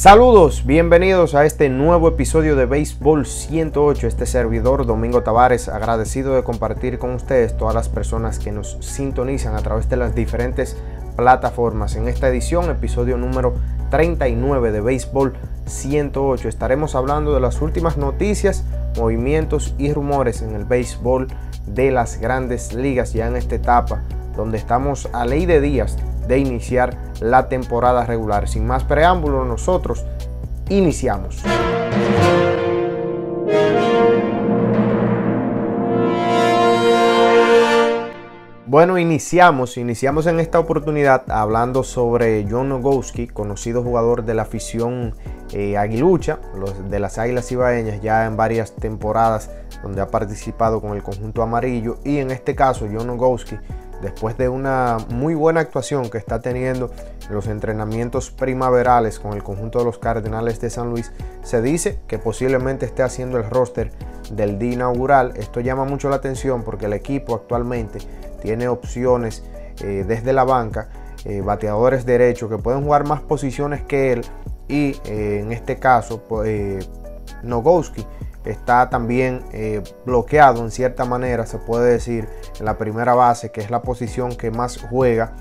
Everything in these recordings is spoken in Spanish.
Saludos, bienvenidos a este nuevo episodio de Béisbol 108. Este servidor, Domingo Tavares, agradecido de compartir con ustedes todas las personas que nos sintonizan a través de las diferentes plataformas. En esta edición, episodio número 39 de Béisbol 108, estaremos hablando de las últimas noticias, movimientos y rumores en el béisbol de las grandes ligas ya en esta etapa donde estamos a ley de días de iniciar la temporada regular. Sin más preámbulos, nosotros iniciamos. Bueno, iniciamos, iniciamos en esta oportunidad hablando sobre John Nogowski, conocido jugador de la afición eh, aguilucha, de las Águilas Ibaeñas, ya en varias temporadas donde ha participado con el conjunto amarillo. Y en este caso, John Nogowski después de una muy buena actuación que está teniendo en los entrenamientos primaverales con el conjunto de los Cardenales de San Luis, se dice que posiblemente esté haciendo el roster del día inaugural. Esto llama mucho la atención porque el equipo actualmente tiene opciones eh, desde la banca, eh, bateadores derechos que pueden jugar más posiciones que él y eh, en este caso Nogowski está también eh, bloqueado en cierta manera, se puede decir, en la primera base, que es la posición que más juega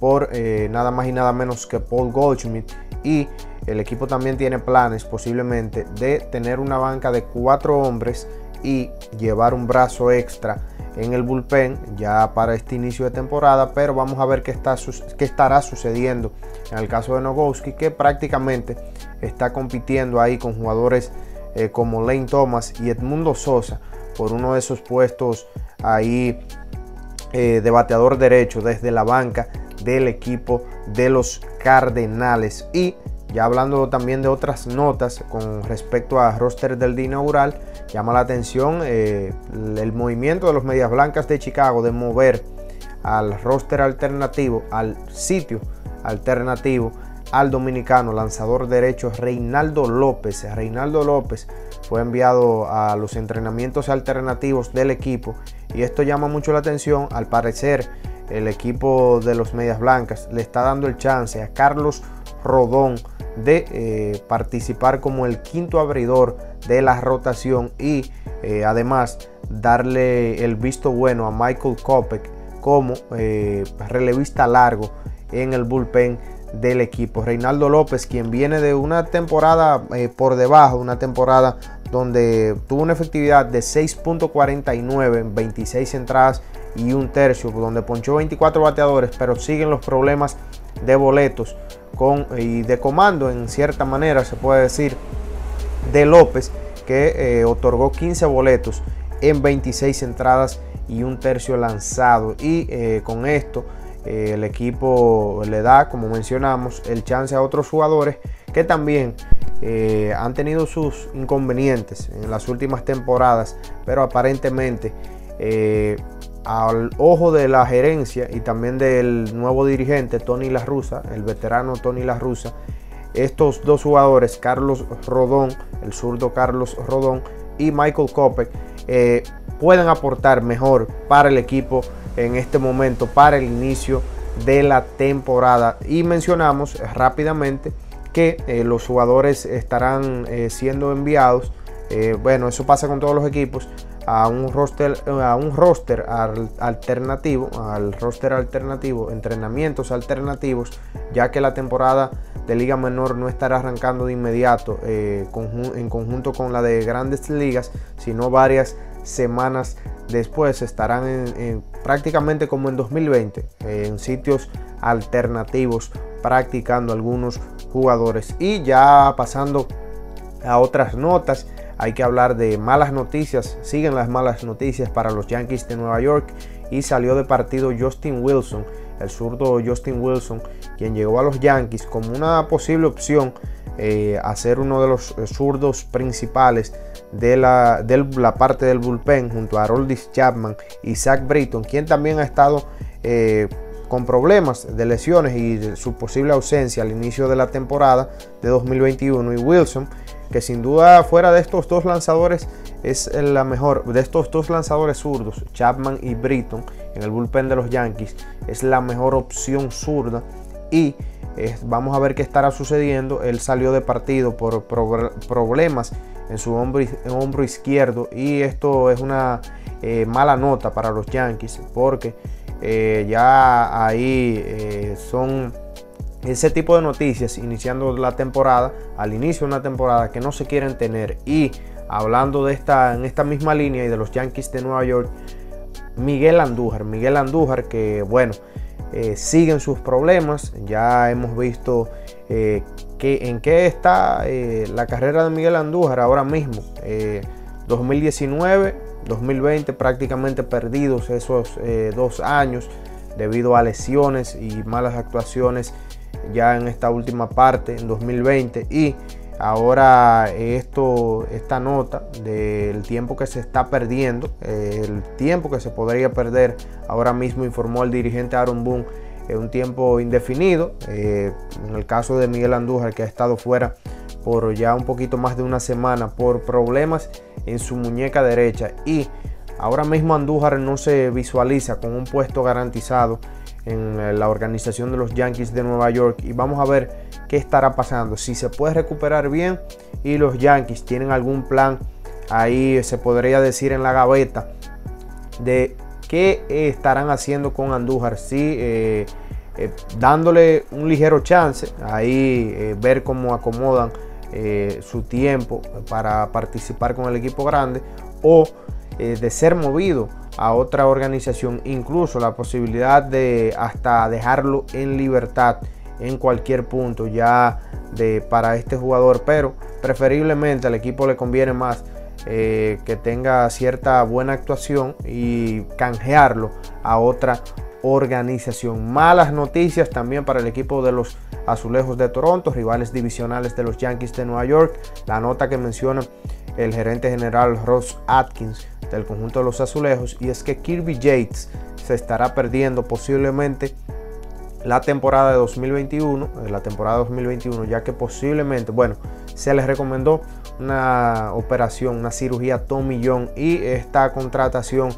por eh, nada más y nada menos que Paul Goldschmidt. Y el equipo también tiene planes posiblemente de tener una banca de cuatro hombres y llevar un brazo extra en el bullpen ya para este inicio de temporada, pero vamos a ver qué, está, qué estará sucediendo en el caso de Nogowski, que prácticamente está compitiendo ahí con jugadores eh, como Lane Thomas y Edmundo Sosa por uno de esos puestos ahí eh, de bateador derecho desde la banca del equipo de los Cardenales. Y ya hablando también de otras notas con respecto a roster del día inaugural, llama la atención eh, el movimiento de los Medias Blancas de Chicago de mover al roster alternativo, al sitio alternativo al dominicano lanzador derecho Reinaldo López. Reinaldo López fue enviado a los entrenamientos alternativos del equipo y esto llama mucho la atención. Al parecer el equipo de los Medias Blancas le está dando el chance a Carlos Rodón de eh, participar como el quinto abridor de la rotación y eh, además darle el visto bueno a Michael Kopek como eh, relevista largo en el bullpen del equipo. Reinaldo López, quien viene de una temporada eh, por debajo, una temporada donde tuvo una efectividad de 6.49 en 26 entradas y un tercio, donde ponchó 24 bateadores, pero siguen los problemas de boletos con, y de comando en cierta manera, se puede decir, de López, que eh, otorgó 15 boletos en 26 entradas y un tercio lanzado. Y eh, con esto eh, el equipo le da, como mencionamos, el chance a otros jugadores que también eh, han tenido sus inconvenientes en las últimas temporadas, pero aparentemente eh, al ojo de la gerencia y también del nuevo dirigente Tony La Russa, el veterano Tony La Russa, estos dos jugadores, Carlos Rodón, el zurdo Carlos Rodón y Michael Kopek, pueden aportar mejor para el equipo en este momento para el inicio de la temporada. Y mencionamos rápidamente que eh, los jugadores estarán eh, siendo enviados. Eh, bueno, eso pasa con todos los equipos a un roster, a un roster alternativo, al roster alternativo, entrenamientos alternativos, ya que la temporada de Liga Menor no estará arrancando de inmediato en conjunto con la de Grandes Ligas, sino varias semanas después estarán en, prácticamente como en 2020 en sitios alternativos practicando algunos jugadores. Y ya pasando a otras notas hay que hablar de malas noticias. Siguen las malas noticias para los Yankees de Nueva York. Y salió de partido Justin Wilson el zurdo Justin Wilson quien llegó a los Yankees como una posible opción eh, a ser uno de los zurdos principales de la, la parte del bullpen junto a Aroldis Chapman y Zach Britton, quien también ha estado eh, con problemas de lesiones y su posible ausencia al inicio de la temporada de 2021 y Wilson que sin duda fuera de estos dos lanzadores es la mejor de estos dos lanzadores zurdos Chapman y Britton en el bullpen de los Yankees es la mejor opción zurda y vamos a ver qué estará sucediendo. Él salió de partido por problemas en su hombro, hombro izquierdo y esto es una eh, mala nota para los Yankees porque eh, ya ahí eh, son ese tipo de noticias iniciando la temporada, al inicio de una temporada que no se quieren tener y hablando de esta en esta misma línea y de los Yankees de Nueva York, Miguel Andújar, Miguel Andújar que bueno, siguen sus problemas, ya hemos visto en qué está eh, la carrera de Miguel Andújar ahora mismo. 2019, eh, 2020 prácticamente perdidos esos eh, dos años debido a lesiones y malas actuaciones ya en esta última parte en 2020 y ahora esto esta nota del tiempo que se está perdiendo el tiempo que se podría perder ahora mismo informó el dirigente Aaron Boone un tiempo indefinido. Eh, en el caso de Miguel Andújar, que ha estado fuera por ya un poquito más de una semana por problemas en su muñeca derecha. Y ahora mismo Andújar no se visualiza con un puesto garantizado en la organización de los Yankees de Nueva York. Y vamos a ver qué estará pasando. Si se puede recuperar bien y los Yankees tienen algún plan ahí, se podría decir en la gaveta de qué estarán haciendo con Andújar. Sí, eh, eh, dándole un ligero chance, ahí eh, ver cómo acomodan su tiempo para participar con el equipo grande o de ser movido a otra organización, incluso la posibilidad de hasta dejarlo en libertad en cualquier punto ya de para este jugador, pero preferiblemente al equipo le conviene más eh, que tenga cierta buena actuación y canjearlo a otra organización. Malas noticias también para el equipo de los Azulejos de Toronto, rivales divisionales de los Yankees de Nueva York. La nota que menciona el gerente general Ross Atkins del conjunto de los Azulejos y es que Kirby Yates se estará perdiendo posiblemente la temporada de 2021, eh, la temporada 2021, ya que posiblemente, bueno, se les recomendó una operación, una cirugía Tommy John y esta contratación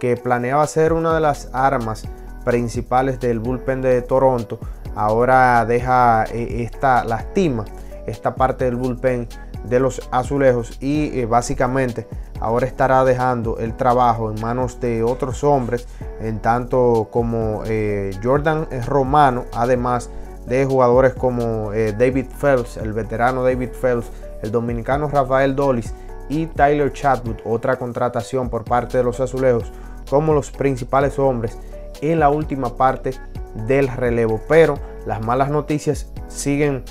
que planeaba ser una de las armas principales del bullpen de Toronto, ahora deja eh, esta lastima esta parte del bullpen de los azulejos y eh, básicamente ahora estará dejando el trabajo en manos de otros hombres, en tanto como eh, Jordan Romano, además de jugadores como eh, David Phelps, el veterano David Phelps, el dominicano Rafael Dolis y Tyler Chatwood, otra contratación por parte de los azulejos, como los principales hombres en la última parte del relevo. Pero las malas noticias siguen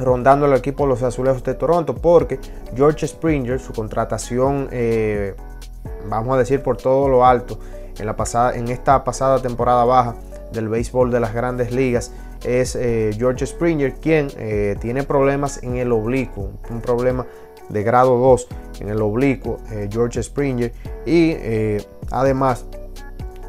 rondando el equipo de los Azulejos de Toronto porque George Springer, su contratación, eh, vamos a decir por todo lo alto, en, la pasada, en esta pasada temporada baja del béisbol de las grandes ligas, es eh, George Springer quien eh, tiene problemas en el oblicuo, un problema de grado 2 en el oblicuo, George Springer, y además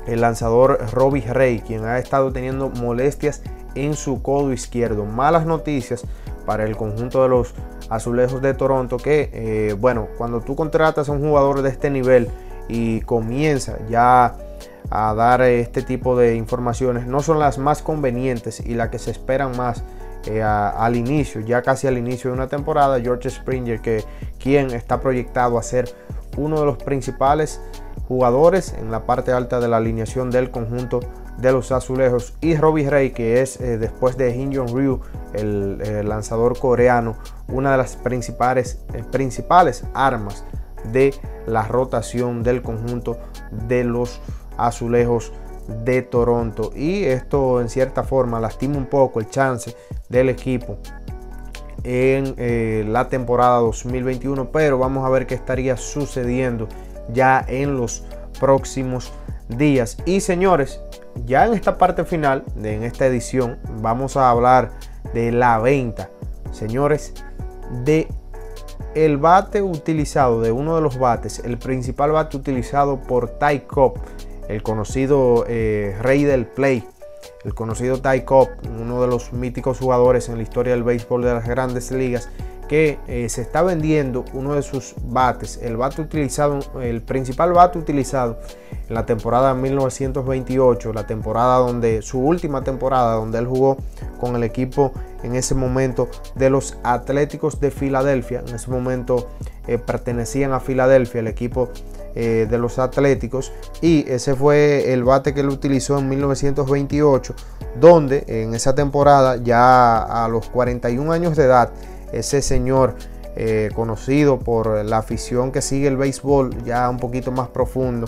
el lanzador Robbie Ray, quien ha estado teniendo molestias en su codo izquierdo. Malas noticias para el conjunto de los azulejos de Toronto que, eh, bueno, cuando tú contratas a un jugador de este nivel y comienza ya a dar este tipo de informaciones, no son las más convenientes y las que se esperan más eh, al inicio, ya casi al inicio de una temporada, George Springer, que quien está proyectado a ser uno de los principales jugadores en la parte alta de la alineación del conjunto de los azulejos y Robbie Ray que es eh, después de Hin Jong Ryu el, lanzador coreano una de las principales, eh, principales armas de la rotación del conjunto de los azulejos de Toronto. Y esto en cierta forma lastima un poco el chance del equipo en eh, la temporada 2021 pero vamos a ver qué estaría sucediendo ya en los próximos días. Y señores ya en esta parte final, de, en esta edición, vamos a hablar de la venta, señores, de el bate utilizado, de uno de los bates, el principal bate utilizado por Ty Cobb, el conocido eh, rey del play, el conocido Ty Cobb, uno de los míticos jugadores en la historia del béisbol de las grandes ligas, que eh, se está vendiendo uno de sus bates, el bate utilizado, el principal bate utilizado en la temporada 1928, la temporada donde, su última temporada donde él jugó con el equipo en ese momento de los Atléticos de Filadelfia. En ese momento eh, pertenecían a Filadelfia, el equipo eh, de los Atléticos. Y ese fue el bate que él utilizó en 1928, donde en esa temporada, ya a los 41 años de edad, ese señor eh, conocido por la afición que sigue el béisbol ya un poquito más profundo,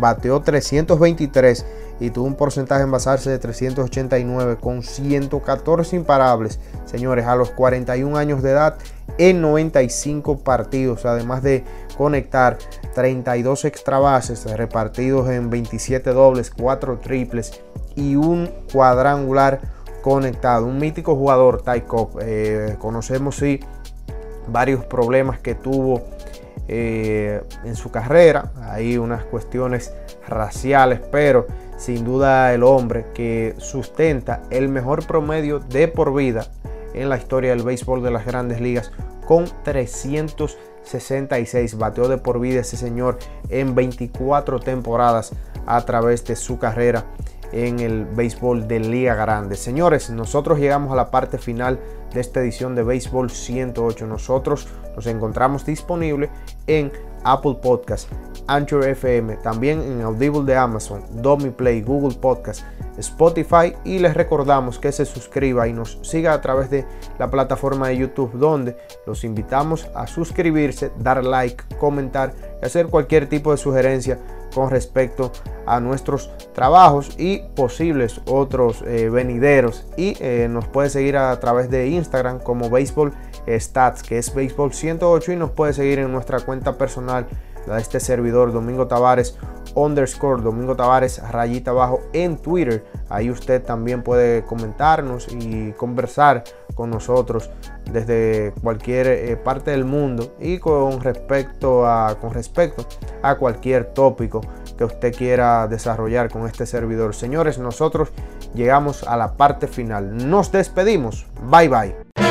bateó 323 y tuvo un porcentaje en basarse de 389 con 114 imparables, señores, a los 41 años de edad en 95 partidos, además de conectar 32 extra bases repartidos en 27 dobles, 4 triples y un cuadrangular conectado. Un mítico jugador, Ty eh, conocemos sí varios problemas que tuvo eh, en su carrera. Hay unas cuestiones raciales, pero sin duda el hombre que sustenta el mejor promedio de por vida en la historia del béisbol de las grandes ligas con 366 bateó de por vida ese señor en 24 temporadas a través de su carrera en el béisbol de Liga Grande. Señores, nosotros llegamos a la parte final de esta edición de Béisbol 108. Nosotros nos encontramos disponible en Apple Podcast, Anchor FM, también en Audible de Amazon, Domi Play, Google Podcast, Spotify y les recordamos que se suscriba y nos siga a través de la plataforma de YouTube donde los invitamos a suscribirse, dar like, comentar y hacer cualquier tipo de sugerencia con respecto a nuestros trabajos y posibles otros eh, venideros. Y eh, nos puede seguir a través de Instagram como Baseball Stats, que es Baseball 108, y nos puede seguir en nuestra cuenta personal, la de este servidor, Domingo Tavares underscore Domingo Tavares rayita abajo en Twitter. Ahí usted también puede comentarnos y conversar con nosotros desde cualquier eh, parte del mundo y con respecto a con respecto a cualquier tópico que usted quiera desarrollar con este servidor. Señores, nosotros llegamos a la parte final. Nos despedimos. Bye bye.